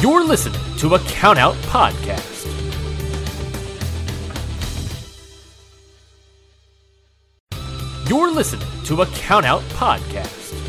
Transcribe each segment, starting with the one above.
You're listening to a Countout Podcast. You're listening to a Countout Podcast.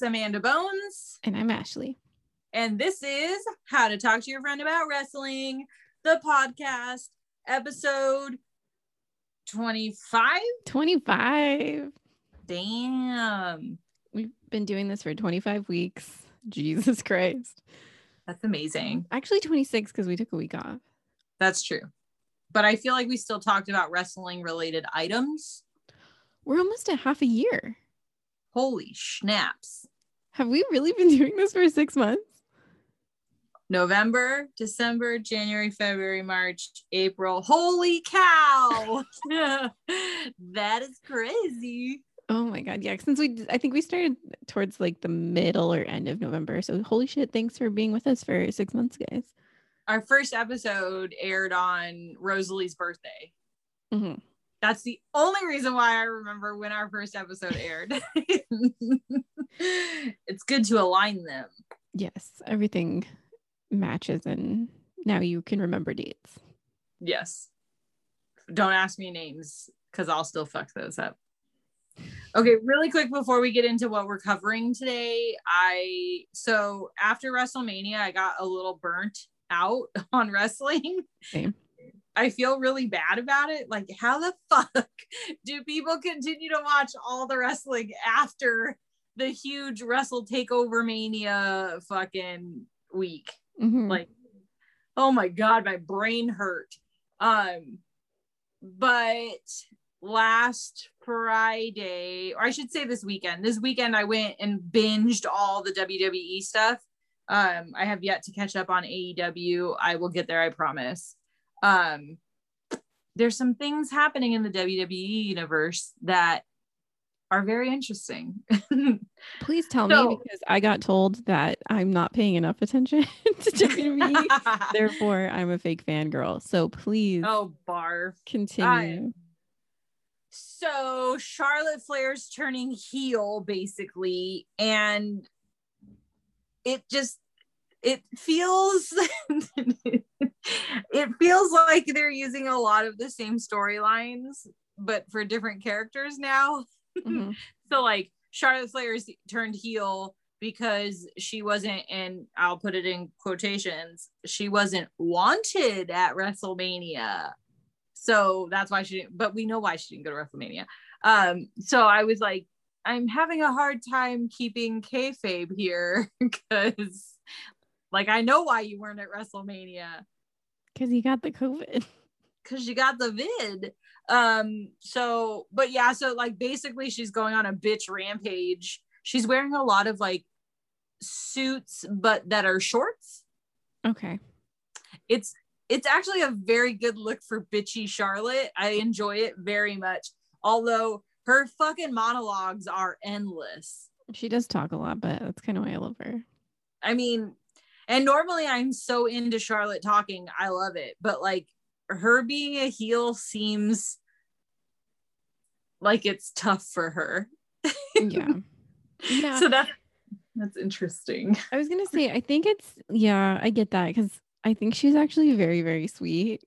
It's Amanda Bones, And I'm Ashley. and this is How to Talk to Your Friend About Wrestling, the podcast, episode 25. 25. Damn, We've been doing this for 25 weeks. Jesus Christ. that's amazing. Actually, 26 because we took a week off. That's true. But I feel like we still talked about wrestling related items. We're almost at half a year. Holy schnapps. Have we really been doing this for six months? November, December, January, February, March, April. Holy cow! that is crazy. Oh my God. Yeah. Since we, I think we started towards like the middle or end of November. So holy shit. Thanks for being with us for six months, guys. our first episode aired on Rosalie's birthday. Mhm. That's the only reason why I remember when our first episode aired. it's good to align them. Yes. Everything matches and now you can remember dates. Yes. Don't ask me names because I'll still fuck those up. Okay, really quick before we get into what we're covering today, I so after WrestleMania, I got a little burnt out on wrestling. Same. I feel really bad about it. Like, how the fuck do people continue to watch all the wrestling after the huge Wrestle Takeover Mania fucking week? Mhm. Like, oh my god, my brain hurt. Um, but last Friday, or I should say this weekend, this weekend I went and binged all the WWE stuff. Um, I have yet to catch up on AEW. I will get there, I promise. Um, there's some things happening in the WWE universe that are very interesting. Please tell So- me because I got told that I'm not paying enough attention to WWE. Therefore, I'm a fake fangirl. So please oh, barf. continue. so Charlotte Flair's turning heel basically, and it just it feels it feels like they're using a lot of the same storylines, but for different characters now. Mhm. So like Charlotte Flair's turned heel because she wasn't and I'll put it in quotations, she wasn't wanted at WrestleMania. So that's why she didn't, but we know why she didn't go to WrestleMania. Um, so I was like, I'm having a hard time keeping kayfabe here because like I know why you weren't at WrestleMania Because you got the COVID. because you got the vid. Um, so but yeah, so like basically she's going on a bitch rampage. She's wearing a lot of like suits, but that are shorts. Okay. It's it's actually a very good look for bitchy Charlotte. I enjoy it very much. Although her fucking monologues are endless. She does talk a lot, but that's kind of why I love her. I mean, and normally I'm so into Charlotte talking, I love it. But like her being a heel seems like it's tough for her. Yeah. Yeah. So that that's interesting. I was going to say, I think it's, yeah, I get that because I think she's actually very, very sweet.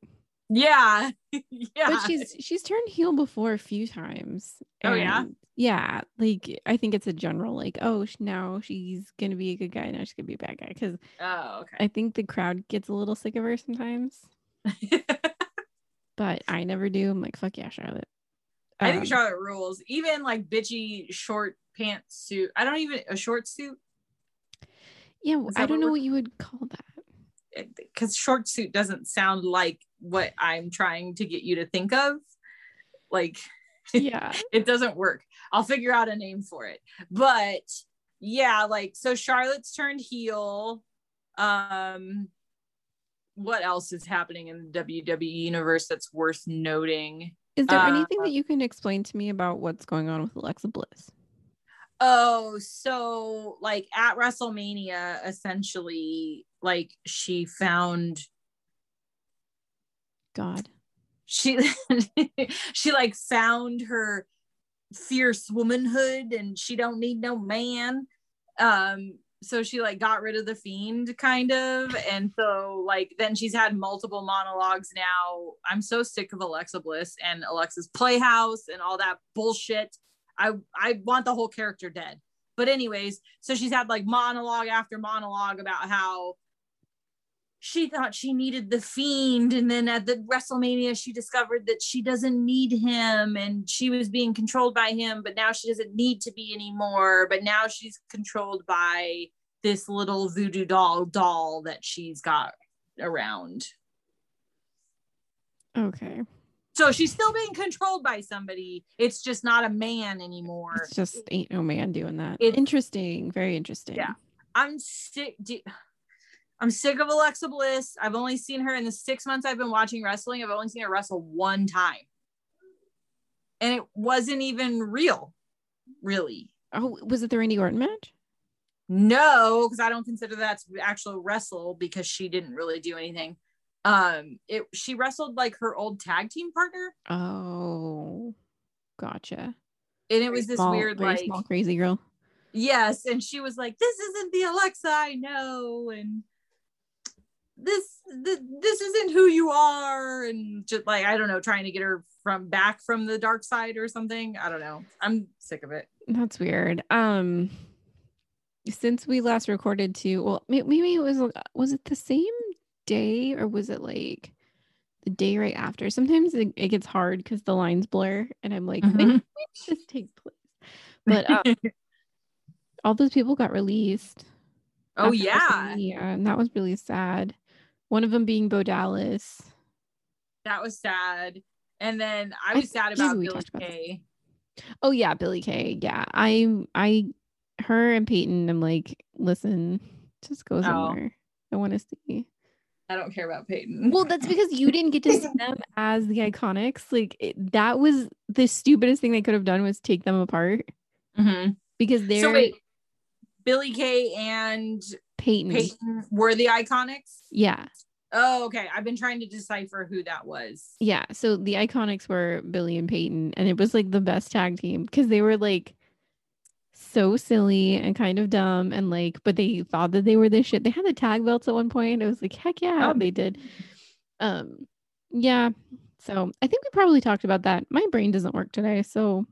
Yeah. yeah. But she's she's turned heel before a few times. Oh, yeah? Yeah. Like I think it's a general like, oh, sh- now she's gonna be a good guy, now she's gonna be a bad guy. Because oh, okay. I think the crowd gets a little sick of her sometimes. But I never do. I'm like, fuck yeah, Charlotte. I think Um, Charlotte rules. Even like bitchy short pants suit. I don't even a short suit Yeah, I don't know what you would call that. because short suit doesn't sound like what I'm trying to get you to think of. Like Yeah. it doesn't work. I'll figure out a name for it. But yeah, like so Charlotte's turned heel. Um, what else is happening in the WWE universe that's worth noting? Is there Uh, anything that you can explain to me about what's going on with Alexa Bliss? Oh, so like at WrestleMania, essentially, like she found God. she she like found her fierce womanhood and she don't need no man. Um so she like got rid of the fiend kind of. And so like then she's had multiple monologues now. I'm so sick of alexa bliss and alexa's playhouse and all that bullshit. I i want the whole character dead. But anyways so she's had like monologue after monologue about how she thought she needed the fiend and then at the wrestlemania she discovered that she doesn't need him and she was being controlled by him but now she doesn't need to be anymore but now she's controlled by this little voodoo doll doll that she's got around Okay. so she's still being controlled by somebody it's just not a man anymore It's just ain't no man doing that. It- interesting. Very interesting. Yeah. i'm sick do- i'm sick of alexa bliss i've only seen her in the six months i've been watching wrestling i've only seen her wrestle one time and it wasn't even real really Oh, was it the Randy Orton match? no because i don't consider that to actual wrestle because she didn't really do anything um it she wrestled like her old tag team partner Oh, gotcha. and it was this Small- weird like small crazy girl. yes and she was like this isn't the alexa i know and this th- this isn't who you are and just like i don't know trying to get her from back from the dark side or something i don't know i'm sick of it That's weird. Um, since we last recorded too, well, maybe it was was it the same day or was it like the day right after? Sometimes it, it gets hard because the lines blur, and I'm like, Mhm. did this take place? But um, all those people got released. oh yeah yeah and that was really sad. One of them being Bo Dallas. that was sad and then i I was sad about billie about kay Oh yeah, Billie Kay. Yeah, I I her and Peyton. I'm like, listen, just go Oh. somewhere. I want to see. i don't care about peyton Well, that's because you didn't get to see them as the Iconics. Like it, that was the stupidest thing they could have done was take them apart Mhm. because they're so wait billie kay and Peyton. peyton were the iconics Yeah, oh okay i've been trying to decipher who that was yeah. So the Iconics were Billie and Peyton, and it was like the best tag team because they were like so silly and kind of dumb and like, but they thought that they were this shit. They had the tag belts at one point. It was like, heck yeah, Oh. they did. Um, yeah. So I think we probably talked about that. My brain doesn't work today, so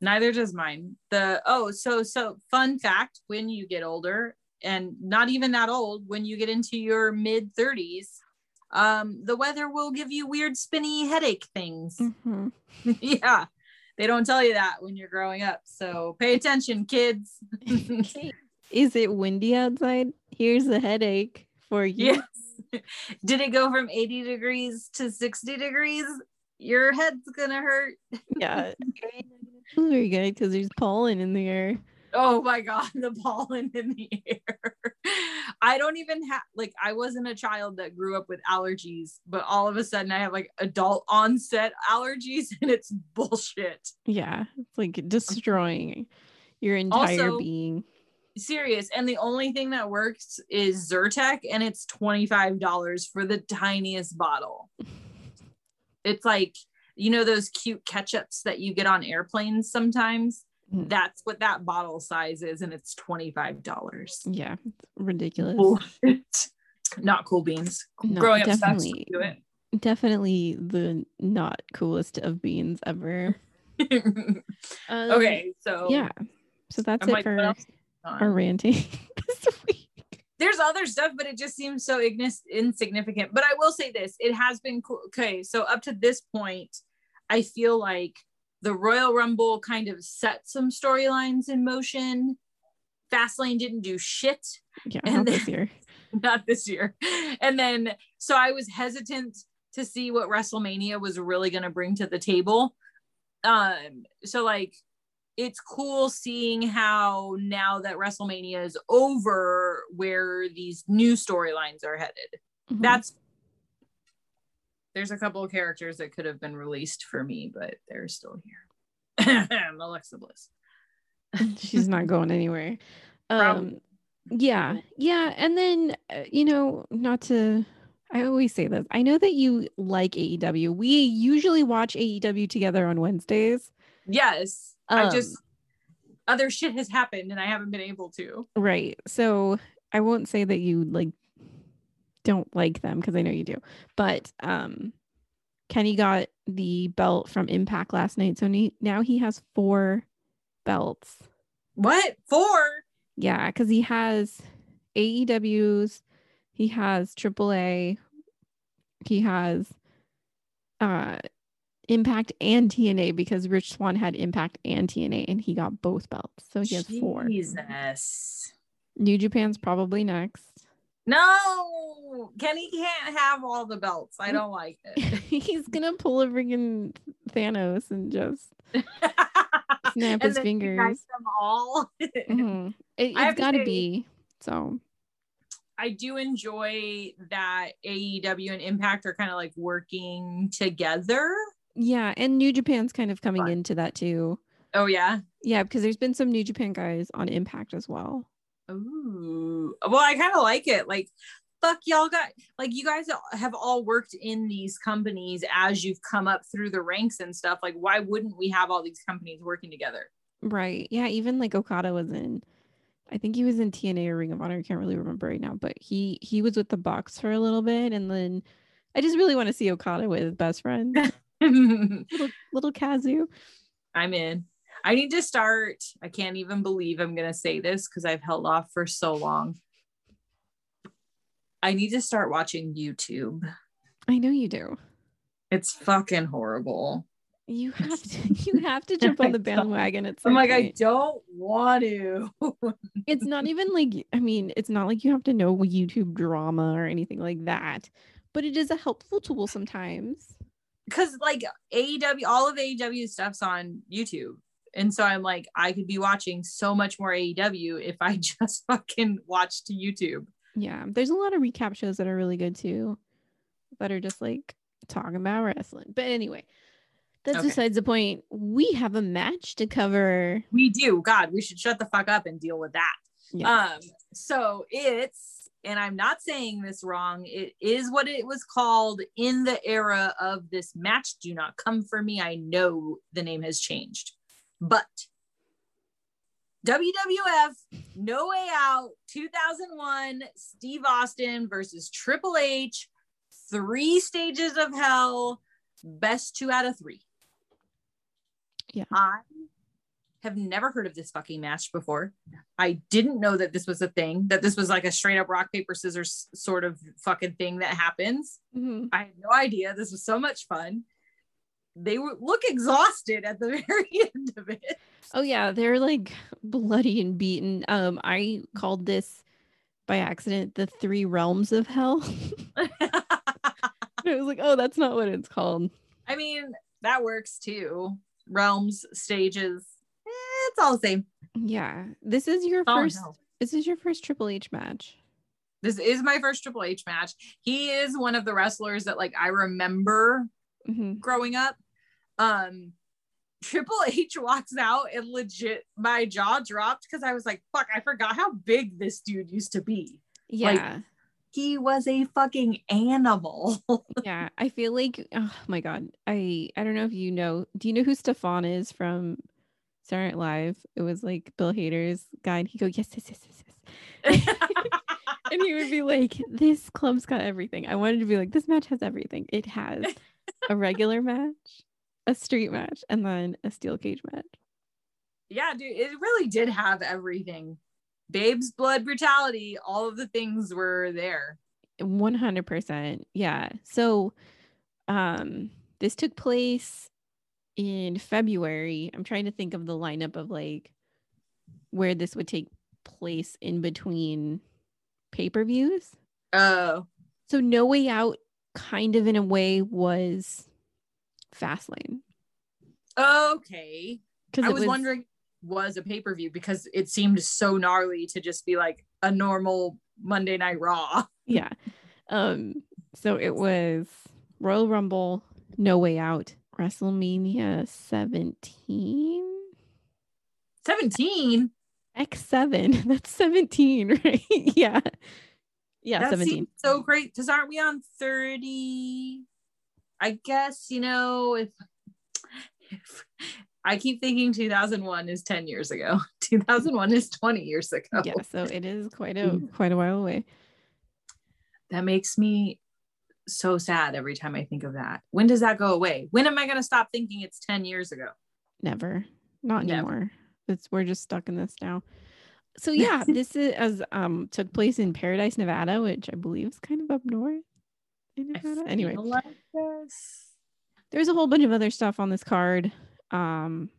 neither does mine. The oh so so fun fact when you get older and not even that old when you get into your mid 30s um the weather will give you weird spinny headache things. Mhm. yeah. They don't tell you that when you're growing up so pay attention kids. Is it windy outside? Here's a headache for you. yes. Did it go from 80 degrees to 60 degrees? Your head's gonna hurt. Yeah. Very good because there's pollen in the air. Oh my god, the pollen in the air. I don't even have like I wasn't a child that grew up with allergies, but all of a sudden I have like adult onset allergies and it's bullshit. Yeah, it's like um, destroying your entire Also- being. Serious. And the only thing that works is Zyrtec and it's $25 for the tiniest bottle. It's like, you know those cute ketchups that you get on airplanes sometimes? Mhm. That's what that bottle size is and it's $25. Yeah, ridiculous. Not cool beans. No, Growing up sucks. definitely. Do it. Definitely the not coolest of beans ever. Um, okay, so Yeah. So that's I'm it like, for our ranting this week. There's other stuff, but it just seems so ignis- insignificant. But I will say this: it has been cool. Okay, so up to this point, I feel like the Royal Rumble kind of set some storylines in motion. Fastlane didn't do shit. Yeah, And not then- this year. not this year. And then, so I was hesitant to see what WrestleMania was really going to bring to the table. Um, so like it's cool seeing how now that WrestleMania is over, where these new storylines are headed. Mhm. That's there's a couple of characters that could have been released for me, but they're still here. Alexa Bliss. she's not going anywhere. Um, yeah, yeah, and then uh, you know, not to. I always say this. I know that you like AEW. We usually watch AEW together on Wednesdays. Yes. I Um, just other shit has happened and I haven't been able to. Right. So I won't say that you like don't like them because I know you do. But um Kenny got the belt from Impact last night. So ne- now he has four belts. What? Four? Yeah, because he has AEW's, he has AAA, he has uh Impact and TNA because Rich Swann had Impact and TNA and he got both belts. So he has four. Jesus. New Japan's probably next. No, Kenny can't have all the belts. I don't like it. He's gonna pull a friggin' Thanos and just snap And his fingers. them all. Mhm. It, have it's to be. So I do enjoy that AEW and Impact are kind of like working together. yeah, and New Japan's kind of coming Fun. into that too. Oh yeah. Yeah, because there's been some New Japan guys on Impact as well. Ooh. Well, I kind of like it. Like, fuck y'all got like you guys have all worked in these companies as you've come up through the ranks and stuff. Like, why wouldn't we have all these companies working together? Right. Yeah, even like Okada was in I think he was in TNA or Ring of Honor. I can't really remember right now, but he he was with the box for a little bit and then I just really want to see Okada with best friend, little little Kazu. I'm in. I need to start. I can't even believe I'm gonna say this because I've held off for so long. I need to start watching YouTube. I know you do. It's fucking horrible. You have to you have to jump on the bandwagon at some I'm like, I don't want to. it's not even like I mean, it's not like you have to know YouTube drama or anything like that, but it is a helpful tool sometimes. because like AEW, all of AEW stuff's on YouTube. And so I'm like, I could be watching so much more AEW if I just fucking watched YouTube. Yeah, there's a lot of recap shows that are really good too, that are just like talking about wrestling. But anyway, that's Okay. besides the point. We have a match to cover. We do. God, we should shut the fuck up and deal with that. Yeah. Um, so it's, and I'm not saying this wrong, it is what it was called in the era of this match. Do not come for me. I know the name has changed, but WWF No Way Out 2001 Steve Austin versus Triple H, three stages of hell, best two out of three. Yeah. I have never heard of this fucking match before. I didn't know that this was a thing, that this was like a straight up rock, paper, scissors sort of fucking thing that happens. Mhm. I had no idea. This was so much fun. They were, look exhausted at the very end of it. Oh yeah, they're like bloody and beaten. Um, I called this by accident the three realms of hell. I was like, oh, that's not what it's called. I mean, that works too. Realms, stages, eh, it's all the same. Yeah, this is your in first. hell. This is your first Triple H match. This is my first Triple H match. He is one of the wrestlers that like I remember hmm growing up. Um Triple H walks out and legit my jaw dropped because I was like, fuck, I forgot how big this dude used to be. Yeah, He was a fucking animal. yeah. I feel like, oh my god, I I don't know if you know. Do you know who Stefon is from Saturday Night Live? It was like Bill Hader's guy, and he go, yes, yes, yes, yes, yes. and he would be like, "This club's got everything." I wanted to be like, "This match has everything. It has a regular match, a street match, and then a steel cage match." yeah, dude, it really did have everything. Babes, blood, brutality, all of the things were there. One hundred percent, yeah. So, um, this took place in February. I'm trying to think of the lineup of like where this would take place in between pay per views. Oh, So, No Way Out, kind of in a way, was Fastlane okay. because I was, wondering was a pay-per-view because it seemed so gnarly to just be like a normal Monday Night Raw. Yeah. Um, so it was Royal Rumble, No Way Out, WrestleMania 17, 17. X7. That's 17, right? yeah. Yeah, that 17. seems so great because aren't we on 30? I guess, you know, if, if I keep thinking 2001 is 10 years ago, 2001 is 20 years ago. Yeah, so it is quite a quite a while away. That makes me so sad every time I think of that. When does that go away? When am I going to stop thinking it's 10 years ago? Never. Not Never. anymore. It's we're just stuck in this now. So yeah, this is as um took place in Paradise, Nevada, which I believe is kind of up north. In Anyway, like there's a whole bunch of other stuff on this card. Um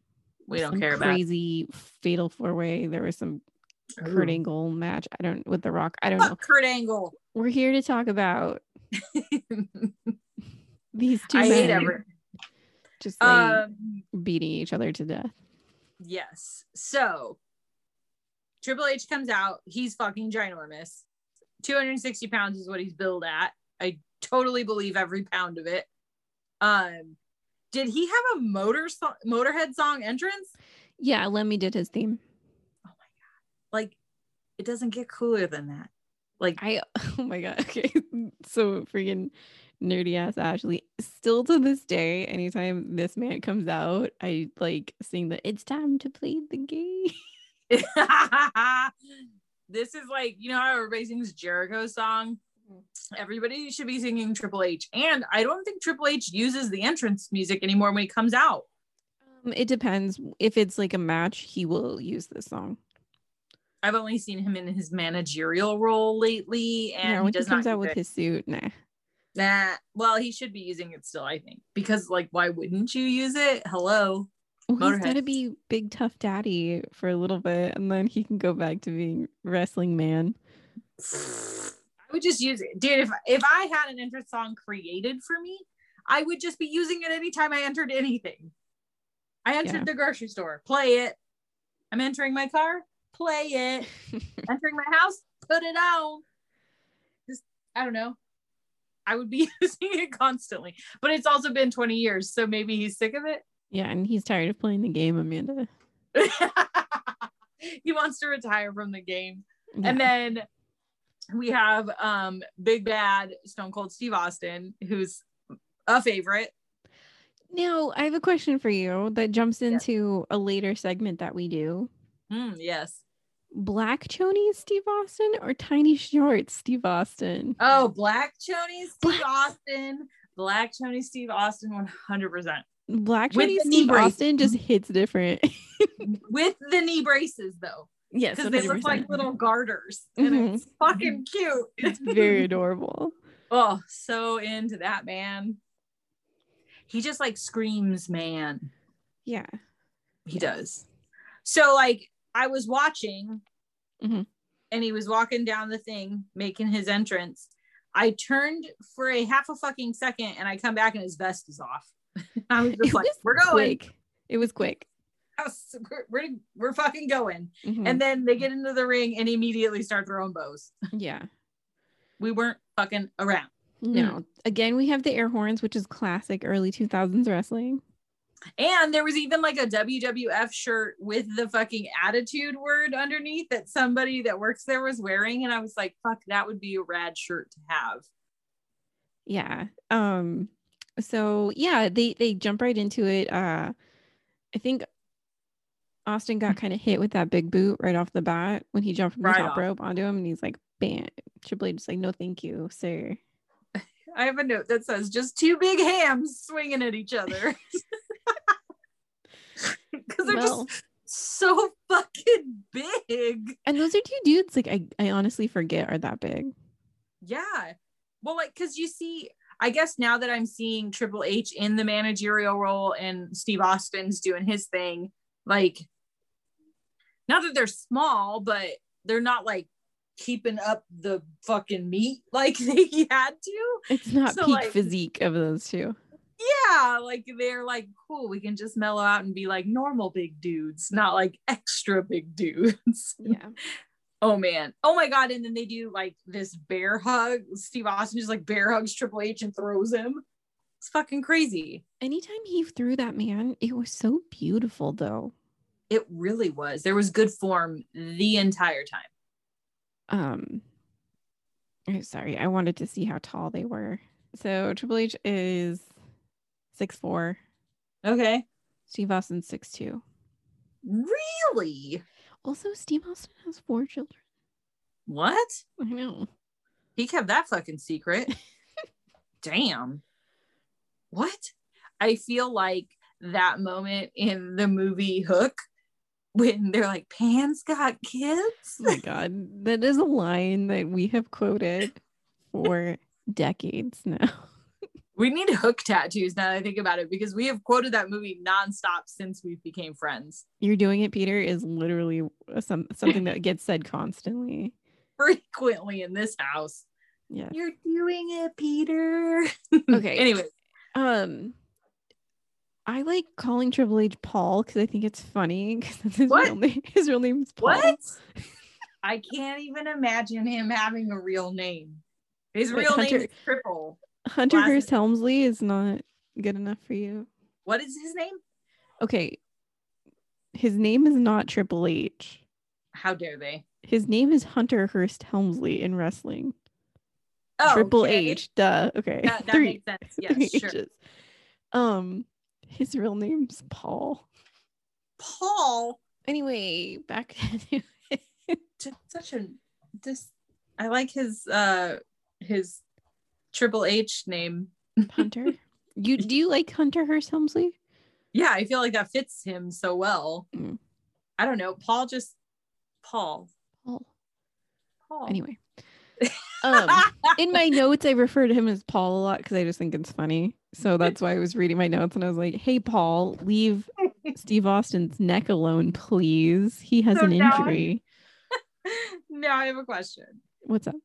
We don't some care about crazy fatal four way. There was some Kurt Angle match. I don't with The Rock. I don't know. Fuck Kurt Angle. We're here to talk about these two I men hate every. just like Um, beating each other to death. yes. So Triple H comes out. He's fucking ginormous. 260 pounds is what he's billed at. I totally believe every pound of it. Um, did he have a motor so- Motorhead song entrance? Yeah, Lemmy did his theme. Oh my god! Like, it doesn't get cooler than that. Like, I oh my god. Okay. So freaking nerdy ass Ashley. Still to this day, anytime this man comes out, I like sing the it's time to play the game. this is like you know how everybody sings Jericho song. Everybody should be singing Triple H, and I don't think Triple H uses the entrance music anymore when he comes out. Um, it depends. If it's like a match, he will use this song. I've only seen him in his managerial role lately, and yeah, he when he does comes not out with it. his suit, nah. Nah, well, he should be using it still, I think, because like, why wouldn't you use it? Hello. Well, he's gonna be big tough daddy for a little bit, and then he can go back to being wrestling man. I would just use it, dude. If if I had an entrance song created for me, I would just be using it anytime I entered anything. I entered Yeah. the grocery store, play it. I'm entering my car, play it. entering my house, put it on. Just I don't know. I would be using it constantly, but it's also been 20 years, so maybe he's sick of it. Yeah, and he's tired of playing the game, Amanda. he wants to retire from the game. Yeah. And then we have um big bad Stone Cold Steve Austin, who's a favorite. Now, I have a question for you that jumps Yeah. into a later segment that we do. Hmm, yes. Black Chonies Steve Austin or Tiny Shorts Steve Austin? Oh, Black Choney Steve Black- Austin. Black Choney Steve Austin 100%. Black Chonies Steve. Austin just hits different. With the knee braces though. Yes, Because they look like little garters. And it's fucking cute. it's very adorable. oh, so into that man. He just like screams, man. Yeah. He does. So like I was watching Mhm. and he was walking down the thing making his entrance. I turned for a half a fucking second and I come back and his vest is off. I was just It like, was we're going. Quick. It was quick. Was- We're, we're, we're fucking going. Mhm. And then they get into the ring and immediately start throwing bows. yeah. We weren't fucking around. No. Again, we have the air horns, which is classic early 2000s wrestling. And there was even like a WWF shirt with the fucking attitude word underneath that somebody that works there was wearing. And I was like, fuck, that would be a rad shirt to have. Yeah. Um so yeah, they they jump right into it. Uh I think Austin got kind of hit with that big boot right off the bat when he jumped from the Right top off. rope onto him and he's like, bam. Triple H is like, no, thank you, sir. I have a note that says just two big hams swinging at each other. Because they're Well, just so fucking big. and those are two dudes like I, I honestly forget are that big. Yeah. Well, like, because you see, I guess now that I'm seeing Triple H in the managerial role and Steve Austin's doing his thing, like, not that they're small, but they're not like keeping up the fucking meat like they had to. It's not So, peak like- physique of those two. yeah, like they're like, cool, we can just mellow out and be like normal big dudes, not like extra big dudes. Yeah. Oh man. Oh my god. And then they do like this bear hug. Steve Austin just like bear hugs Triple H and throws him. It's fucking crazy. Anytime he threw that man, it was so beautiful though. It really was. There was good form the entire time. Um oh, sorry, I wanted to see how tall they were. So Triple H is six four. Okay. Steve Austin six two. Really? Also, Steve Austin has four children. What? I know. He kept that fucking secret. Damn. What? I feel like that moment in the movie Hook when they're like, Pan's got kids. Oh my god, that is a line that we have quoted for decades now. We need hook tattoos now that I think about it because we have quoted that movie nonstop since we became friends. You're doing it, Peter, is literally some something that gets said constantly. Frequently in this house. Yeah. You're doing it, Peter. Okay. anyway, Um, I like calling Triple H Paul because I think it's funny because his What? real name. His real name's Paul. what? I can't even imagine him having a real name. His Wait, real name is Triple. Hunter Hearst Helmsley is not good enough for you. What is his name? Okay. His name is not Triple H. How dare they? His name is Hunter Hearst Helmsley in wrestling. Triple okay. H. Duh. Okay. That, that Three- makes sense. Yes, sure. H's. Um, his real name's Paul. Paul, Anyway, back to just such a just. I like his uh his Triple H name. Hunter. You do you like Hunter Hearst Helmsley? Yeah, I feel like that fits him so well. Mm. I don't know. Paul just Paul. Paul. Paul. Anyway. Um, in my notes, I refer to him as Paul a lot because I just think it's funny. So that's why I was reading my notes and I was like, "Hey, Paul, leave Steve Austin's neck alone, please. He has So an now- injury." now I have a question. What's up?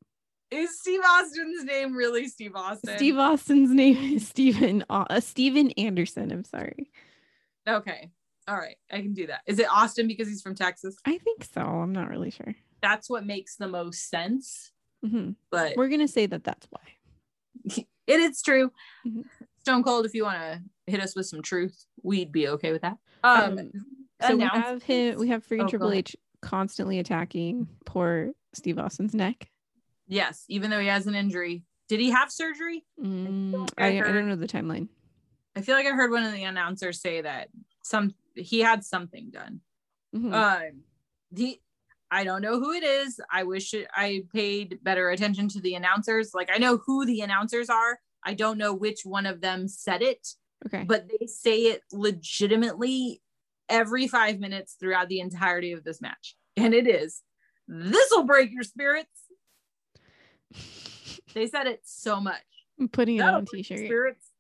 Is Steve Austin's name really Steve Austin? Steve Austin's name is Steven uh, Steven Anderson. I'm sorry. Okay. All right. I can do that. Is it Austin because he's from Texas? I think so. I'm not really sure. That's what makes the most sense. hmm But We're gonna say that that's why. it is true. Mhm. Stone Cold, if you want to hit us with some truth, we'd be okay with that. Um, Um, So we have him. We have freaking Oh, Triple. H constantly attacking poor Steve Austin's neck. Yes, even though he has an injury. Did he have surgery? Mm, I, I I don't know the timeline. I feel like I heard one of the announcers say that some he had something done. Mhm. Um, the I don't know who it is. I wish I paid better attention to the announcers. Like I know who the announcers are. I don't know which one of them said it, okay. but they say it legitimately every five minutes throughout the entirety of this match. And it is this will break your spirits. They said it so much. I'm putting it That'll on a your t-shirt. Spirits.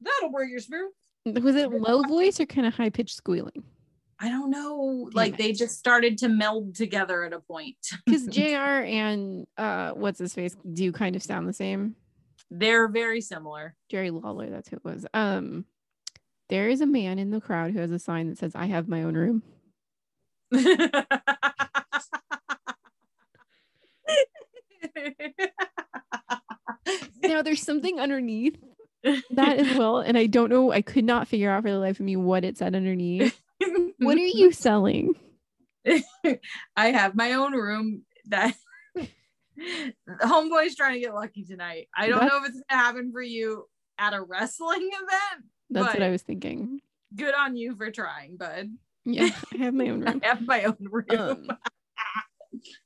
That'll break your spirits. Was it low voice or kind of high pitched squealing? I don't know. Damn Like it. they just started to meld together at a point. Because Jr. and uh, what's his face do kind of sound the same. They're very similar. Jerry Lawler, that's who it was. Um, there is a man in the crowd who has a sign that says, "I have my own room." Now there's something underneath that as well, and I don't know. I could not figure out for the life of me what it said underneath. What are you selling? I have my own room that homeboy's trying to get lucky tonight. I don't know if it's gonna happen for you at a wrestling event. That's what I was thinking. Good on you for trying, bud. Yeah, I have my own room. I have my own room. Um,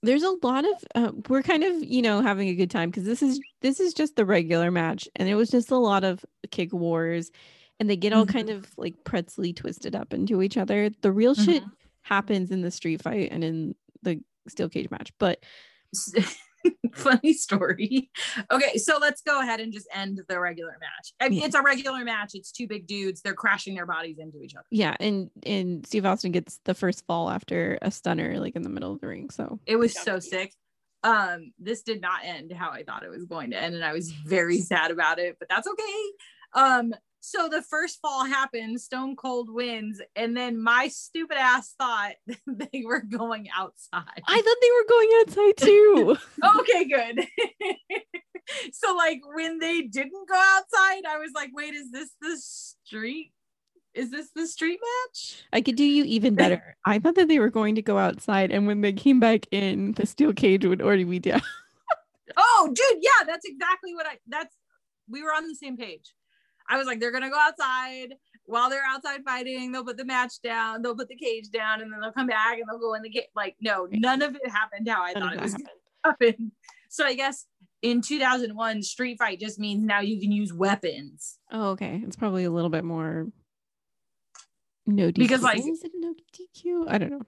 there's a lot of uh, we're kind of you know having a good time because this is this is just the regular match and it was just a lot of kick wars and they get all kind of like pretzely twisted up into each other the real shit happens in the street fight and in the steel cage match but Funny story. Okay, so let's go ahead and just end the regular match. I mean, Yeah. It's a regular match. It's two big dudes. They're crashing their bodies into each other. yeah and and steve austin gets the first fall after a stunner like in the middle of the ring so It was so sick. Um, this did not end how I thought it was going to end, and I was very sad about it, but that's okay. Um, so the first fall happened, Stone Cold wins, and then my stupid ass thought they were going outside. I thought they were going outside too. okay, good. so like when they didn't go outside, I was like, wait, is this the street? Is this the street match? I could do you even better. I thought that they were going to go outside, and when they came back in, the steel cage would already be down. Oh, dude, yeah, that's exactly what I that's we were on the same page. I was like, they're gonna go outside while they're outside fighting, they'll put the match down, they'll put the cage down, and then they'll come back and they'll go in the cage. Like, no, none of it happened how I None thought it was happened. gonna happen. So I guess in 2001, street fight just means now you can use weapons. Oh, okay. It's probably a little bit more no DQ. Because, like- is it no DQ? I don't know.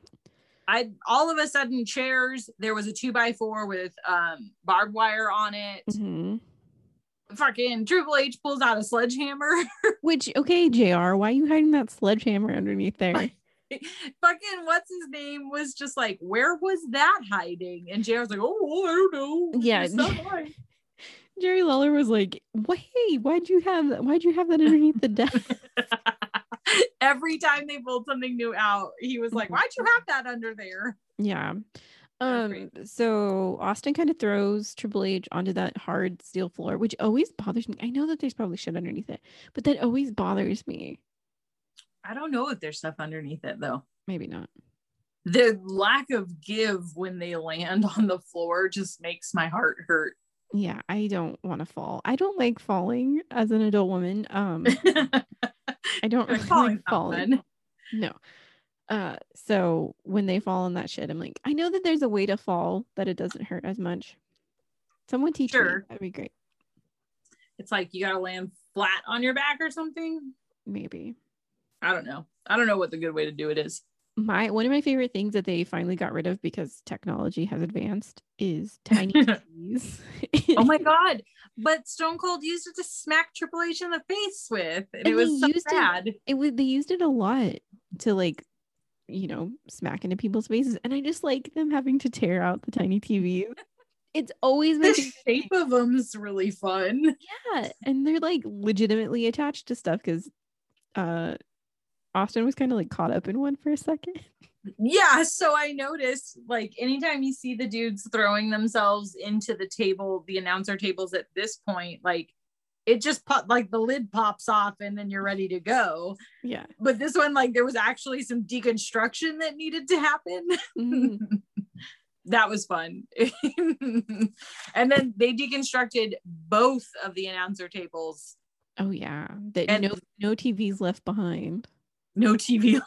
I all of a sudden chairs. There was a two by four with um barbed wire on it. Mhm. Fucking Triple H pulls out a sledgehammer. Which okay, Jr. Why are you hiding that sledgehammer underneath there? Fucking what's his name was just like, where was that hiding? And JR was like, oh, I don't know. Yeah. It's not mine." Jerry Lawler was like, "Wait, why'd you have that? Why'd you have that underneath the desk?" Every time they pulled something new out, he was like, Mhm. why'd you have that under there? yeah. Um. So Austin kind of throws Triple H onto that hard steel floor, which always bothers me. I know that there's probably shit underneath it, but that always bothers me. I don't know if there's stuff underneath it though. Maybe not. The lack of give when they land on the floor just makes my heart hurt. Yeah, I don't want to fall. I don't like falling as an adult woman. Um, I don't Like, really falling's like falling. fun. No. Uh, so when they fall on that shit, I'm like, I know that there's a way to fall that it doesn't hurt as much. Someone teach me. Sure. That'd be great. It's like you gotta land flat on your back or something. Maybe. I don't know. I don't know what the good way to do it is. My one of my favorite things that they finally got rid of because technology has advanced is tiny TVs. Oh my god! But Stone Cold used it to smack Triple H in the face with, and, it was so used it- bad. it was they used it a lot to like you know smack into people's faces and i just like them having to tear out the tiny tvs it's always The shape thing. of them's really fun. yeah and they're like legitimately attached to stuff because uh austin was kind of like caught up in one for a second Yeah, so I noticed like anytime you see the dudes throwing themselves into the table, the announcer tables at this point, like it just pop like the lid pops off and then you're ready to go. yeah But this one, like there was actually some deconstruction that needed to happen. Mhm. that was fun. and then they deconstructed both of the announcer tables. oh yeah that And- no no tvs left behind No TV.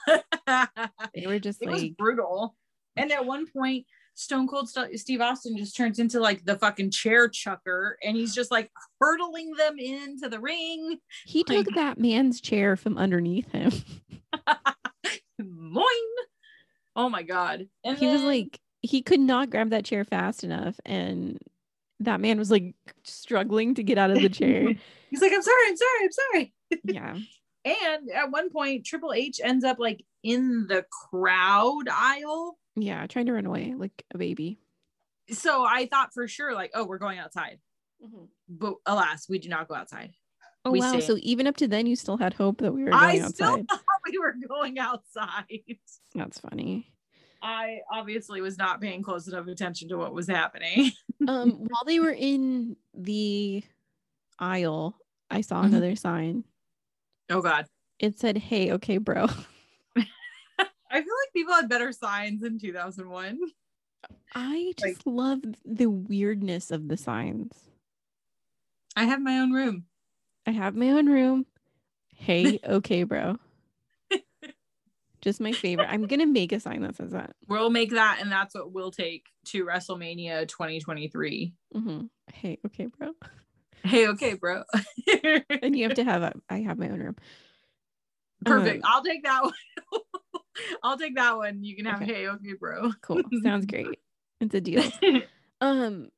they were just it was like brutal. And at one point, Stone Cold St- Steve Austin just turns into like the fucking chair chucker, and he's just like hurtling them into the ring. he took that man's chair from underneath him Moin! Oh my god! And he was like he could not grab that chair fast enough and that man was like struggling to get out of the chair he's like, I'm sorry, I'm sorry, I'm sorry. yeah And at one point, Triple H ends up like in the crowd aisle. Yeah trying to run away like a baby So I thought for sure, like, oh, we're going outside. But alas, we do not go outside. oh We wow stay so even up to then you still had hope that we were going I outside still thought we were going outside. that's funny I obviously was not paying close enough attention to what was happening. um while they were in the aisle i saw Mhm. another sign Oh God. it said hey okay bro I feel like people had better signs in 2001. i Like- just love the weirdness of the signs I have my own room. i have my own room hey okay bro just my favorite i'm gonna make a sign that says that We'll make that, and that's what we'll take to WrestleMania 2023. Mhm. Hey, okay, bro. Hey, okay, bro. And you have to have a. I have my own room. Perfect. Um, I'll take that one. I'll take that one. You can have Okay. hey, okay, bro. Cool. Sounds great. It's a deal. Um,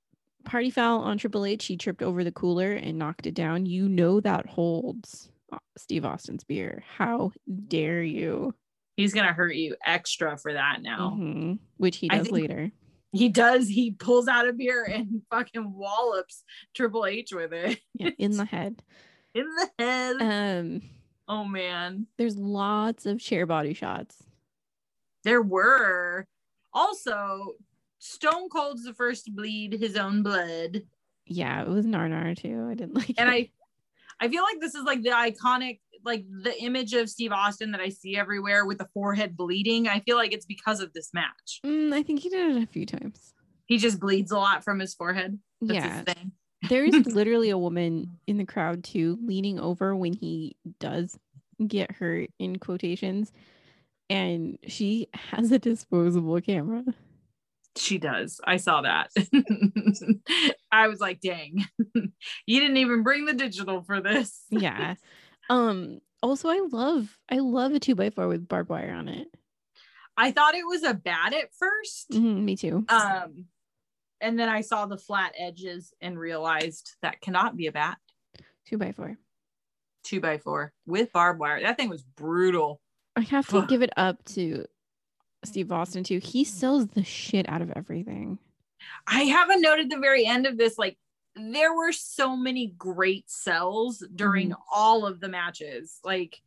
party foul on Triple H. He tripped over the cooler and knocked it down. You know that holds uh, Steve Austin's beer. How dare you? He's gonna hurt you extra for that now. Mhm. Which he does later. He does. He pulls out a beer and fucking wallops Triple H with it. Yeah, in the head. in the head. Um, oh man. there's lots of chair body shots. There were also Stone Cold's the first to bleed his own blood. Yeah, it was Narnar too. I didn't like it. And it. I I feel like this is like the iconic like the image of Steve Austin that I see everywhere with the forehead bleeding. I feel like it's because of this match. Mm, I think he did it a few times. He just bleeds a lot from his forehead. That's yeah, his thing. there's literally a woman in the crowd too, leaning over when he does get hurt in quotations, and she has a disposable camera. She does. I saw that. I was like, dang, you didn't even bring the digital for this. Yeah. um. Also, I love I love a two by four with barbed wire on it. I thought it was a bat at 1st Mhm, me too. Um, and then I saw the flat edges and realized that cannot be a bat. Two by four. Two by four with barbed wire. That thing was brutal. I have to give it up to Steve Austin too. He sells the shit out of everything. I haven't noted the very end of this. Like, there were so many great sells during mm-hmm. all of the matches. Like,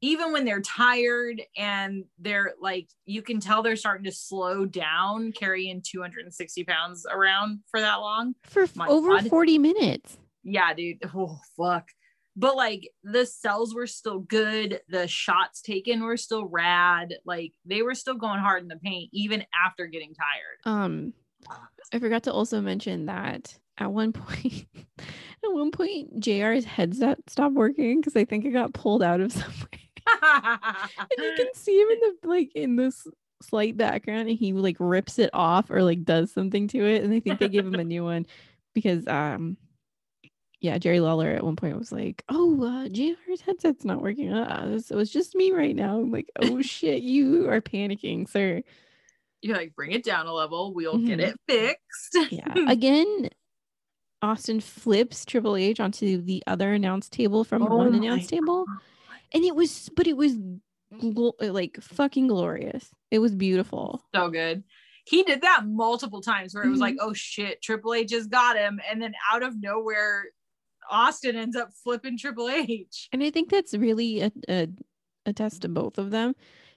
even when they're tired and they're like, you can tell they're starting to slow down carrying 260 pounds around for that long. For My over God. 40 minutes. Yeah, dude. Oh, fuck. But like the cells were still good. The shots taken were still rad. Like they were still going hard in the paint even after getting tired. Um, I forgot to also mention that at one point, at one point, JR's headset stopped working because I think it got pulled out of somewhere. and you can see him in the like in this slight background, and he like rips it off or like does something to it. And I think they gave him a new one because um. Yeah, Jerry Lawler at one point was like, "Oh, uh, JR's headset's not working. Uh, so it's just me right now." I'm like, "Oh shit, you are panicking, sir." You're like, bring it down a level. We'll get Mhm. it fixed. yeah again austin flips triple h onto the other announce table from the Oh one announce table and it was but it was glo- like fucking glorious it was beautiful So good. He did that multiple times where it was like, oh shit, Triple H just got him. And then out of nowhere, Austin ends up flipping Triple H. and i think that's really a, a, a test to both of them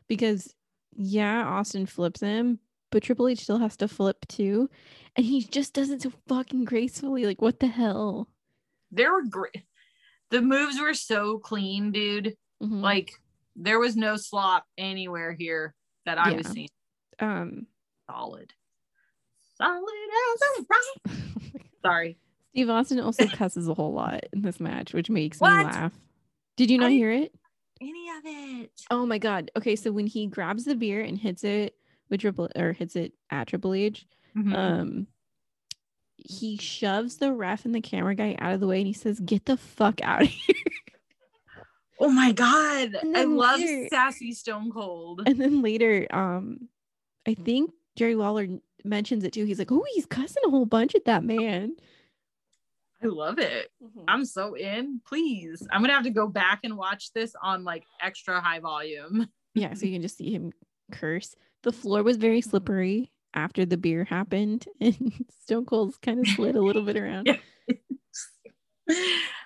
because yeah austin flips him but triple h still has to flip too and he just does it so fucking gracefully like what the hell There were great. The moves were so clean, dude. Mhm. Like there was no slop anywhere here that I was seeing. um Solid. Solid as a rock. Sorry. Steve Austin also cusses a whole lot in this match, which makes What? me laugh. Did you not I- hear it? Any of it. Oh my god. Okay, so when he grabs the beer and hits it with triple or hits it at Triple H, Mhm. um he shoves the ref and the camera guy out of the way and he says, Get the fuck out of here. oh my god. I love later- sassy Stone Cold. and then later, um, I think Jerry Lawler mentions it too. He's like, Oh, he's cussing a whole bunch at that man. I love it. Mm-hmm. I'm so in. Please. I'm gonna have to go back and watch this on like extra high volume. Yeah, so you can just see him curse. The floor was very slippery after the beer happened, and Stone Cold's kind of slid a little bit around.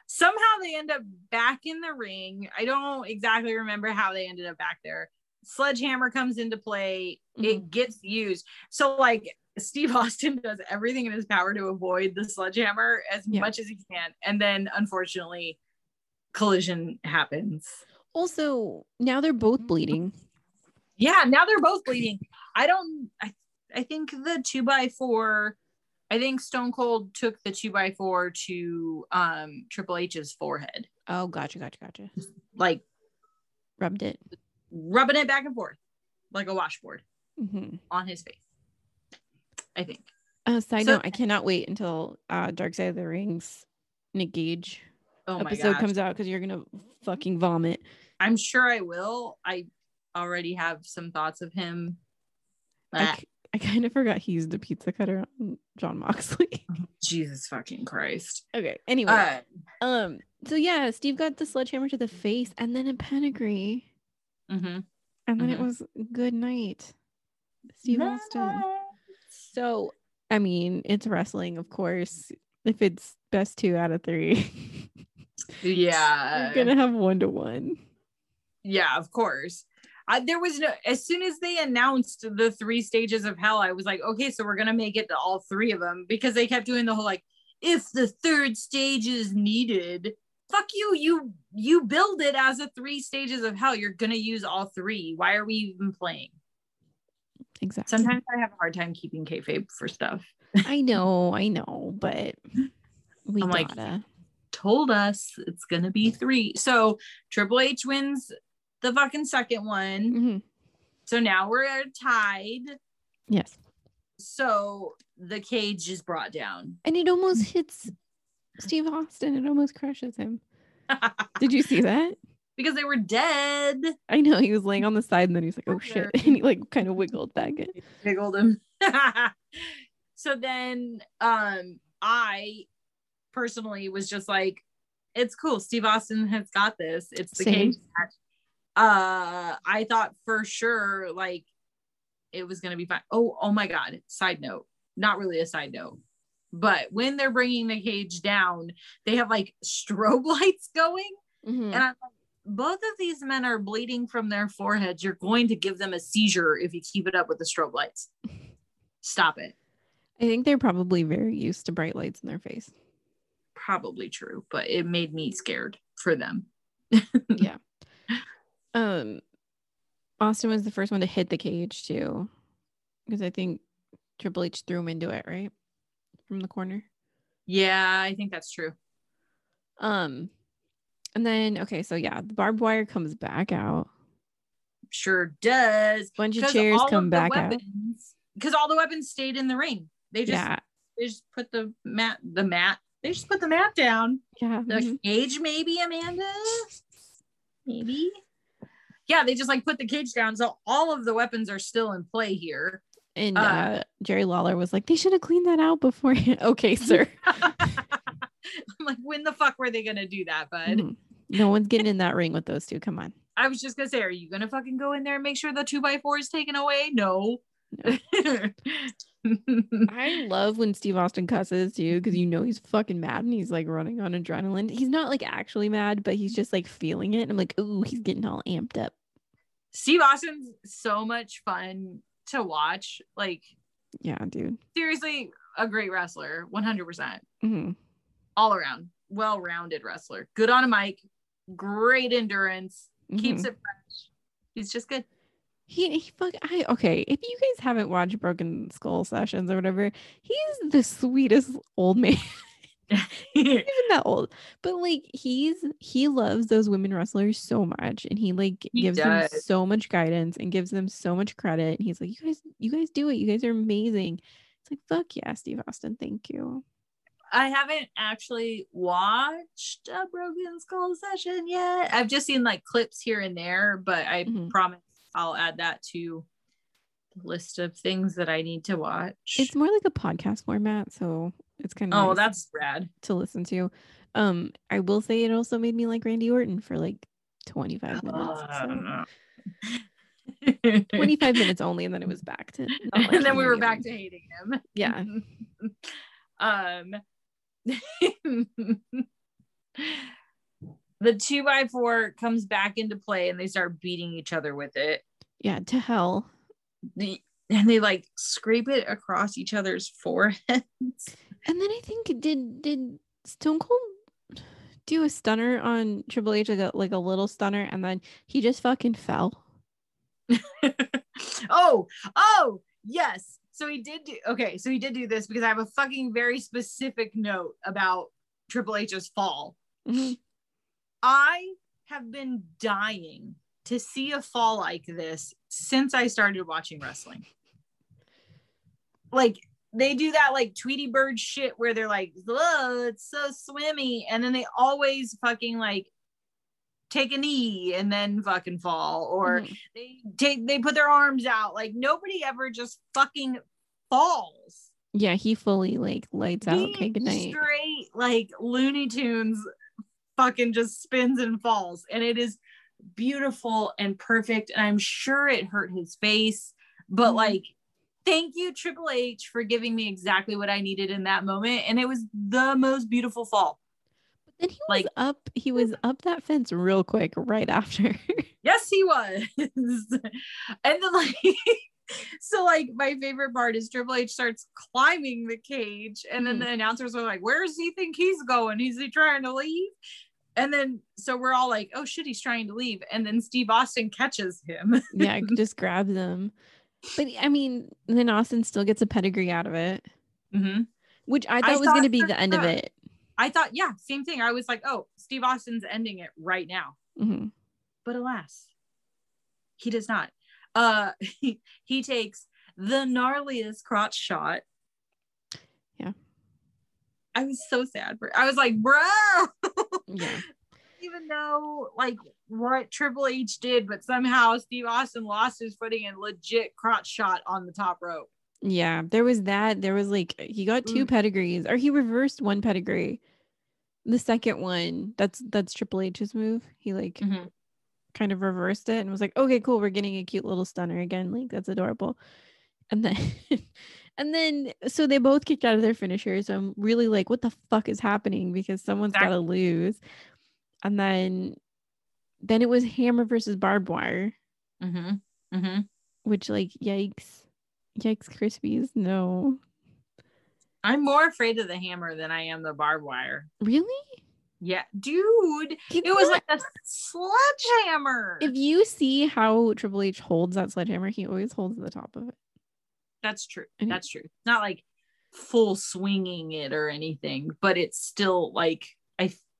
Somehow they end up back in the ring. I don't exactly remember how they ended up back there. Sledgehammer comes into play. It mm-hmm. gets used. So like Steve Austin does everything in his power to avoid the sledgehammer as Yeah. much as he can. And then unfortunately collision happens. Also, now they're both bleeding. Yeah, now they're both bleeding. I don't I I think the two by four I think Stone Cold took the two by four to um Triple H's forehead. Oh, gotcha, gotcha, gotcha. Like Rubbed it. rubbing it back and forth like a washboard hmm on his face. I think. Uh, side So- note: I cannot wait until uh, Dark Side of the Rings Nick Gage Oh episode god. comes out because you're gonna fucking vomit. I'm sure I will. I already have some thoughts of him. I, kind of forgot he's the pizza cutter on Jon Moxley. Jesus fucking Christ. okay. Anyway, Uh, um. So yeah, Steve got the sledgehammer to the face, and then a pedigree, mhm. and then it Mhm. was good night, Steve Austin. So, I mean, it's wrestling, of course. If it's best two out of three, Yeah. We're gonna have one to one. yeah, of course. I, there was no as soon as they announced the three stages of hell, I was like, okay, so we're gonna make it to all three of them because they kept doing the whole like, if the third stage is needed, fuck you, you you build it as a three stages of hell. You're gonna use all three. Why are we even playing? Exactly. Sometimes I have a hard time keeping kayfabe for stuff. I know, I know, but we I'm gotta. Told us it's gonna be three. So Triple H wins the fucking second one. Mhm. So now we're tied. Yes. So the cage is brought down. And it almost hits Steve Austin. It almost crushes him. Did you see that? Because they were dead. I know he was laying on the side and then he's like, oh shit. And he like kind of wiggled back in. Giggled him. so then um I personally was just like, it's cool. Steve Austin has got this. It's the Same. cage match. Uh I thought for sure like it was gonna be fine. Oh, oh my god. Side note, not really a side note. But when they're bringing the cage down, they have like strobe lights going. Mhm. And I'm like, both of these men are bleeding from their foreheads. You're going to give them a seizure if you keep it up with the strobe lights. Stop it. I think they're probably very used to bright lights in their face. Probably true, but it made me scared for them. yeah. Um Austin was the first one to hit the cage too. Because I think Triple H threw him into it, right? From the corner. Yeah, I think that's true. Um and then okay, so yeah, the barbed wire comes back out. Sure does. Bunch of chairs come of back out. Because all the weapons stayed in the ring. They just Yeah. they just put the mat the mat. They just put the mat down. Yeah. The mhm. cage, maybe Amanda. Maybe. Yeah, they just like put the cage down. So all of the weapons are still in play here. And uh, uh, Jerry Lawler was like, they should have cleaned that out before. okay, sir. I'm like, when the fuck were they gonna do that, bud? Mhm. No one's getting in that ring with those two. Come on. I was just gonna say, are you gonna fucking go in there and make sure the two by four is taken away? No. No. I love when Steve Austin cusses too, because you know he's fucking mad and he's like running on adrenaline. He's not like actually mad, but he's just like feeling it. And I'm like, ooh, he's getting all amped up. Steve Austin's so much fun to watch. Like, Yeah, dude. seriously, a great wrestler, 100%. hmm All around, well rounded wrestler. Good on a mic, great endurance, mm-hmm. keeps it fresh. He's just good. He, he fuck I okay. If you guys haven't watched Broken Skull Sessions or whatever, he's the sweetest old man. even that old but like he's he loves those women wrestlers so much and he like He gives them so much guidance and gives them so much credit and he's like you guys you guys do it you guys are amazing it's like fuck yeah steve austin thank you I haven't actually watched a Broken Skull session yet. I've just seen like clips here and there, but I Mhm. promise I'll add that to the list of things that I need to watch. it's more like a podcast format so it's kind of oh, that's rad. to listen to um i will say it also made me like randy orton for like 25 minutes so. 25 minutes only and then it was back to not and then we were back to hating him. yeah um the two by four comes back into play and they start beating each other with it. Yeah to hell. The, and they like scrape it across each other's foreheads. And then I think did did Stone Cold do a stunner on Triple H like a like a little stunner and then he just fucking fell. oh oh yes so he did do okay so he did do this because i have a fucking very specific note about triple h's fall Mhm. I have been dying to see a fall like this since I started watching wrestling. Like they do that like Tweety Bird shit where they're like, "Oh, it's so swimmy," and then they always fucking like take a knee and then fucking fall, or Mhm. they take they put their arms out. Like nobody ever just fucking falls. Yeah, he fully like lights out. Okay, good night. Straight like Looney Tunes fucking just spins and falls. And it is beautiful and perfect. And I'm sure it hurt his face, but Mhm. like, thank you, Triple H, for giving me exactly what I needed in that moment. And it was the most beautiful fall. And he was Like- up, he was up that fence real quick right after. Yes, he was. and then like so like my favorite part is Triple H starts climbing the cage and then Mhm. the announcers are like, Where does he think he's going? Is he trying to leave? And then so we're all like, Oh shit, he's trying to leave. And then Steve Austin catches him. yeah, just grabs him. But I mean, then Austin still gets a pedigree out of it, Mm-hmm. which I I thought was going to be the end of it. I thought, yeah, same thing. I was like, Oh, Steve Austin's ending it right now. Mhm. But alas, he does not. Uh he, he takes the gnarliest crotch shot. Yeah. I was so sad for I was like, bro, Yeah. even though, like what Triple H did, but somehow Steve Austin lost his footing and legit crotch shot on the top rope. Yeah, there was that. There was like he got two Mm. pedigrees, or he reversed one pedigree. The second one, that's that's Triple H's move. He like Mhm. kind of reversed it and was like, "Okay, cool, we're getting a cute little stunner again. Like that's adorable." And then, and then, so they both kicked out of their finishers. So I'm really like, "What the fuck is happening?" Because someone's got to lose. And then, then it was Hammer versus Barbed Wire, Mm-hmm. Mm-hmm. which like, yikes, yikes, Krispies, no. I'm more afraid of the hammer than I am the barbed wire. Really? Yeah, dude, it was like a sledgehammer. if you see how Triple H holds that sledgehammer, he always holds the top of it. That's true. And- That's true. Not like full swinging it or anything, but it's still like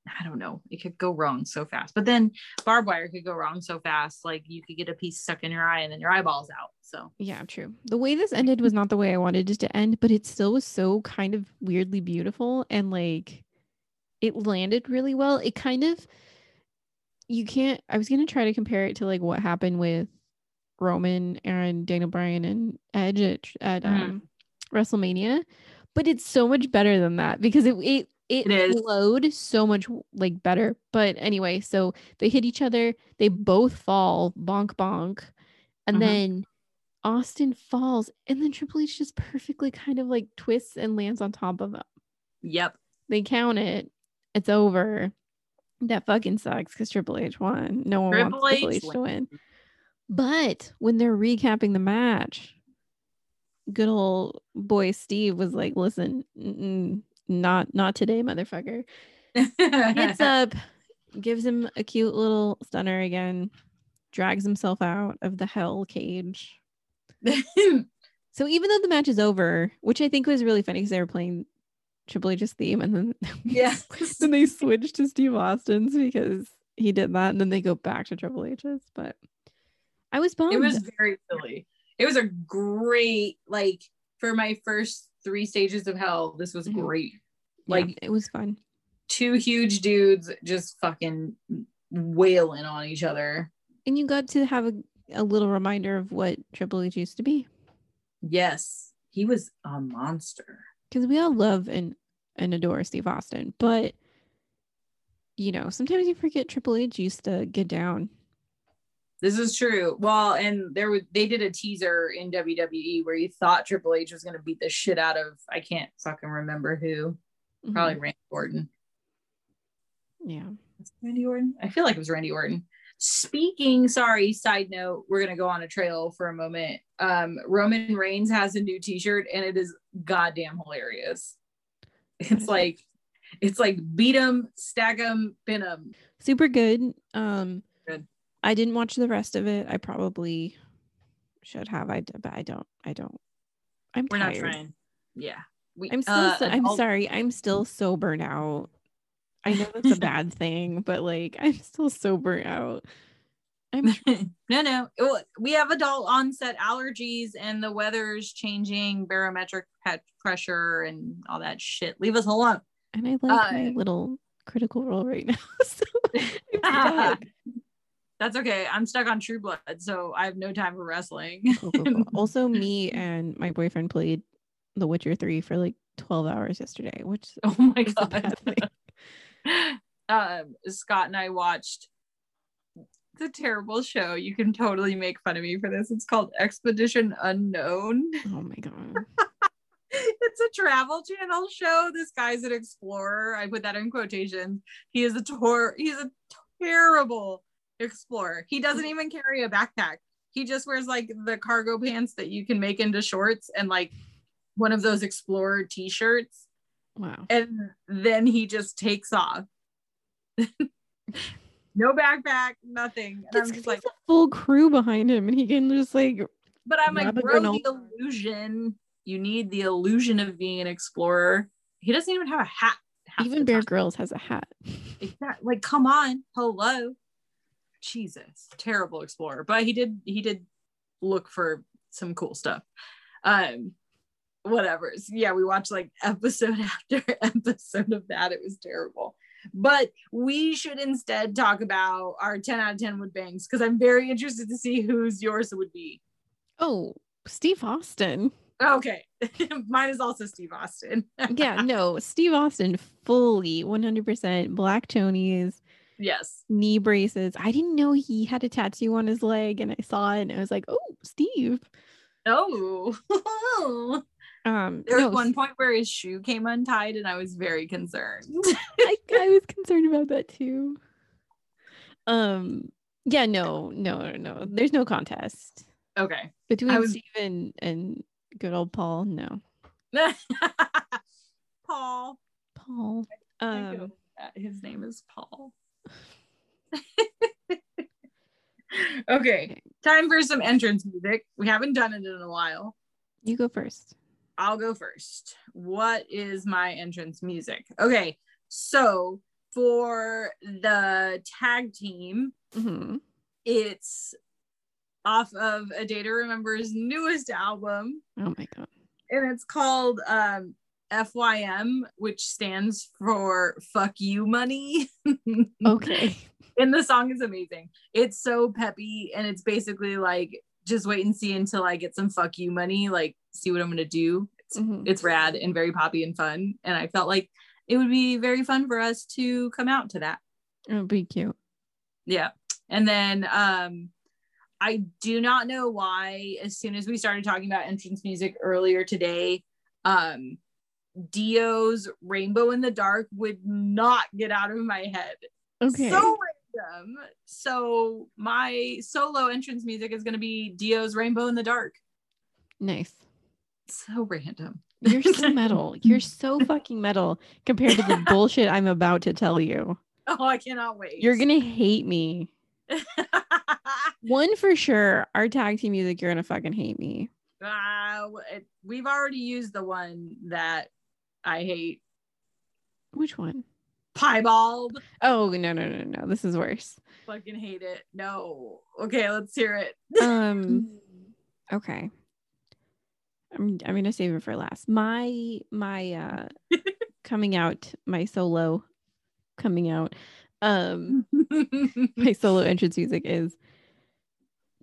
I don't know. It could go wrong so fast. But then barbed wire could go wrong so fast. Like you could get a piece stuck in your eye and then your eyeball's out. So Yeah, true. The way this ended was not the way I wanted it to end, but it still was so kind of weirdly beautiful and like it landed really well. It kind of you can't I was gonna try to compare it to like what happened with Roman and Daniel Bryan and Edge at, at um WrestleMania, but it's so much better than that because it it it, It flowed so much like better. But anyway, so they hit each other, they both fall, bonk bonk, and Mhm. then Austin falls, and then Triple H just perfectly kind of like twists and lands on top of him. yep. They count it. It's over. That fucking sucks because Triple H won. No one Triple wants Triple H H to win. But when they're recapping the match, good old boy Steve was like, "Listen, not not today, motherfucker." Gets up, gives him a cute little stunner again, drags himself out of the hell cage. So even though the match is over, which I think was really funny because they were playing Triple H's theme, and then yes. then they switched to Steve Austin's because he did that, and then they go back to Triple H's. But I was bummed. It was very silly. It was a great like for my first three stages of hell. This was Mhm. great. Yeah, like- it was fun. Two huge dudes just fucking wailing on each other. And you got to have a, a little reminder of what Triple H used to be. Yes, he was a monster. Because we all love and, and adore Steve Austin, but you know, sometimes you forget Triple H used to get down. This is true. Well, and there was they did a teaser in WWE where you thought Triple H was gonna beat the shit out of I can't fucking remember who. Mhm. Probably Randy Orton. Yeah. Randy Orton? I feel like it was Randy Orton. Speaking, sorry, side note, we're gonna go on a trail for a moment. Um, Roman Reigns has a new t-shirt and it is goddamn hilarious. It's like it's like beat 'em, stack 'em, pin 'em. Super good. Um Good. I didn't watch the rest of it. I probably should have. I but I don't. I don't. I'm We're tired. not trying. Yeah. We, I'm still uh, so, I'm adult- sorry. I'm still so burnt out. I know that's a bad thing, but like I'm still so burnt out. I'm no, no. We have adult onset allergies and the weather's changing, barometric pressure and all that shit. Leave us alone. and I like my Uh, little critical role right now. so That's okay. I'm stuck on True Blood, so I have no time for wrestling. Cool, cool, cool. also, me and my boyfriend played The Witcher 3 for like 12 hours yesterday, which oh my god. um, Scott and I watched the terrible show. You can totally make fun of me for this. It's called Expedition Unknown. Oh my god. it's a travel channel show. This guy's an explorer. I put that in quotations. He is a tour. He's a terrible explorer. He doesn't even carry a backpack. He just wears like the cargo pants that you can make into shorts and like one of those explorer t-shirts. Wow. And then he just takes off. no backpack, nothing. And That's I'm just like, a full crew behind him and he can just like but I'm like, bro, the illusion. You need the illusion of being an explorer. He doesn't even have a hat. even Bear. Grylls has a hat. Exact- like come on hello jesus terrible explorer but he did he did look for some cool stuff um whatever So, yeah we watched like episode after episode of that it was terrible but we should instead talk about our 10 out of 10 wood bangs because i'm very interested to see whose yours would be Oh, Steve Austin. okay mine is also steve austin Yeah, no, Steve Austin fully 100% black Tony's. yes knee braces. I didn't know he had a tattoo on his leg and I saw it and I was like, "Oh, Steve." oh, oh. Um There was no, one point where his shoe came untied, and I was very concerned. I, I was concerned about that too. Um yeah, no, no, no, no. There's no contest. okay. Between was- Steve and, good old Paul, no. Paul. Paul. Um go with that. His name is Paul. okay. Okay. Time for some entrance music. We haven't done it in a while. you go first. I'll go first. What is my entrance music? Okay. So for the tag team, Mhm. it's off of A Day to Remember's newest album. Oh my god. and it's called um FYM, which stands for fuck you money. Okay. and the song is amazing. It's so peppy and it's basically like just wait and see until I get some fuck you money, like see what I'm gonna do. It's, Mhm. it's rad and very poppy and fun. And I felt like it would be very fun for us to come out to that. It would be cute. Yeah. And then um I do not know why as soon as we started talking about entrance music earlier today, um Dio's Rainbow in the Dark would not get out of my head. Okay. So So my solo entrance music is going to be Dio's Rainbow in the Dark. nice. So random. You're so metal. You're so fucking metal compared to the bullshit I'm about to tell you. Oh, I cannot wait. You're gonna hate me. One for sure. Our tag team music, you're gonna fucking hate me. uh, it- we've already used the one that I hate. Which one? Piebald. Oh no no no no. This is worse. Fucking hate it. No. Okay, let's hear it. Um. Okay. I'm I'm gonna save it for last. My my uh coming out my solo coming out um my solo entrance music is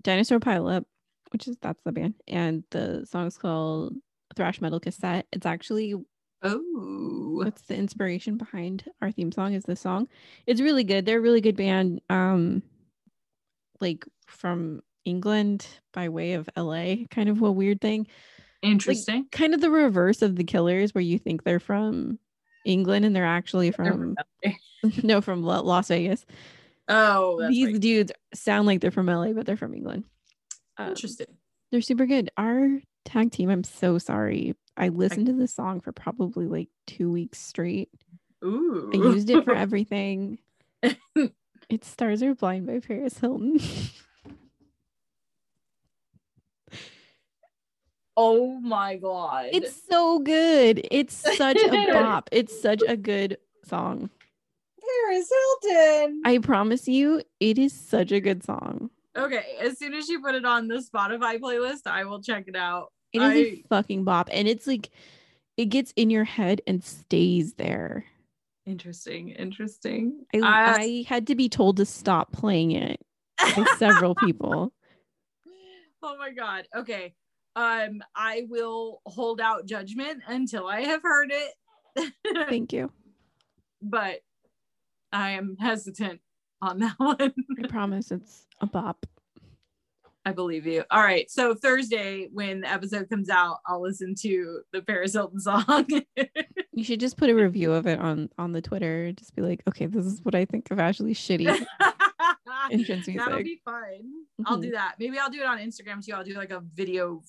Dinosaur Pile Up, which is that's the band, and the song's called Thrash Metal Cassette. It's actually oh. what's the inspiration behind our theme song is this song. It's really good. They're a really good band. Um like from England by way of LA, kind of a weird thing. Interesting. Kind of the reverse of the killers where you think they're from England and they're actually from no from Las Vegas. oh, These right. dudes sound like they're from LA, but they're from England. Um, interesting. they're super good. Our tag team, I'm so sorry. I listened to this song for probably like two weeks straight. Ooh. I used it for everything. it's Stars Are Blind by Paris Hilton. oh my god. it's so good. It's such a bop. It's such a good song. Paris Hilton. I promise you, it is such a good song. okay, as soon as you put it on the Spotify playlist, I will check it out. It is a I- fucking bop. And it's like, it gets in your head and stays there. Interesting. Interesting. I, Uh, I had to be told to stop playing it by several people. oh my god. Okay. Um, I will hold out judgment until I have heard it. Thank you. but I am hesitant on that one. I promise it's a bop. I believe you. All right. So Thursday, when the episode comes out, I'll listen to the Paris Hilton song. You should just put a review of it on on the Twitter. Just be like, okay, this is what I think of Ashley's shitty entrance That'll be fun. I'll Mhm. do that. Maybe I'll do it on Instagram too. I'll do like a video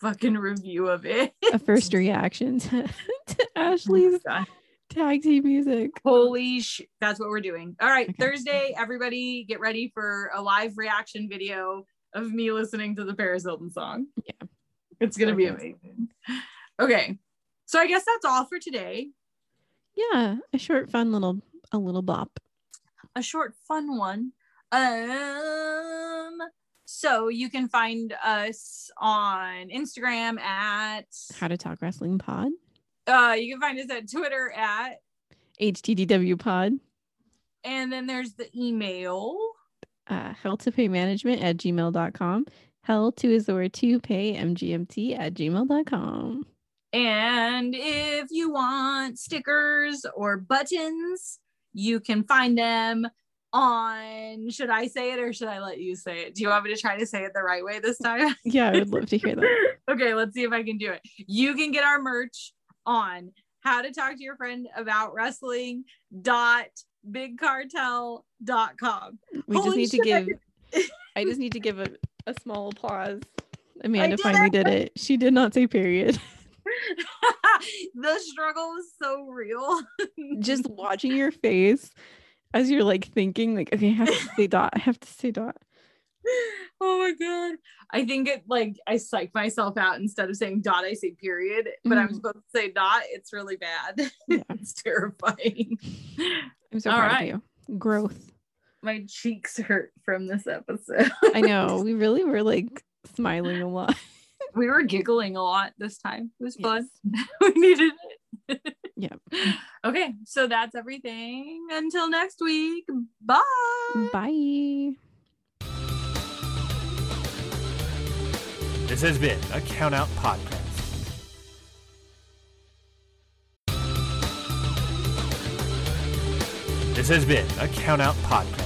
fucking review of it. A first reaction to, to Ashley's God. tag team music. Holy sh! That's what we're doing. All right, Okay. Thursday, everybody get ready for a live reaction video of me listening to the Paris Hilton song. Yeah. It's gonna be amazing. Okay, so I guess that's all for today. Yeah, a short, fun little a little bop. A short, fun one. Um, so you can find us on Instagram at How to talk wrestling pod. uh you can find us at Twitter at HTDW pod. and then there's the email. Uh, hell to pay management at gmail.com. Hell to is the word to pay mgmt at gmail.com. And if you want stickers or buttons, you can find them on. Should I say it or should I let you say it? Do you want me to try to say it the right way this time? Yeah, I would love to hear that. okay, let's see if I can do it. You can get our merch on how to talk to your friend about wrestling dot bigcartel.com. We just Holy need to shit, I give I just need to give a, a small applause. Amanda did finally it. did it. She did not say period. the struggle was so real. just watching your face as you're like thinking, like, okay, I have to say dot. I have to say dot. oh my god. I think it like I psych myself out instead of saying dot, I say period, but I'm Mm. supposed to say dot. It's really bad. Yeah. it's terrifying. I'm so All proud right. of you. Growth. My cheeks hurt from this episode. I know. We really were like smiling a lot. we were giggling a lot this time. It was fun. Yes. we needed it. Yep. Okay, so that's everything. Until next week. Bye. Bye. This has been a Count Out Podcast. This has been a Count Out Podcast.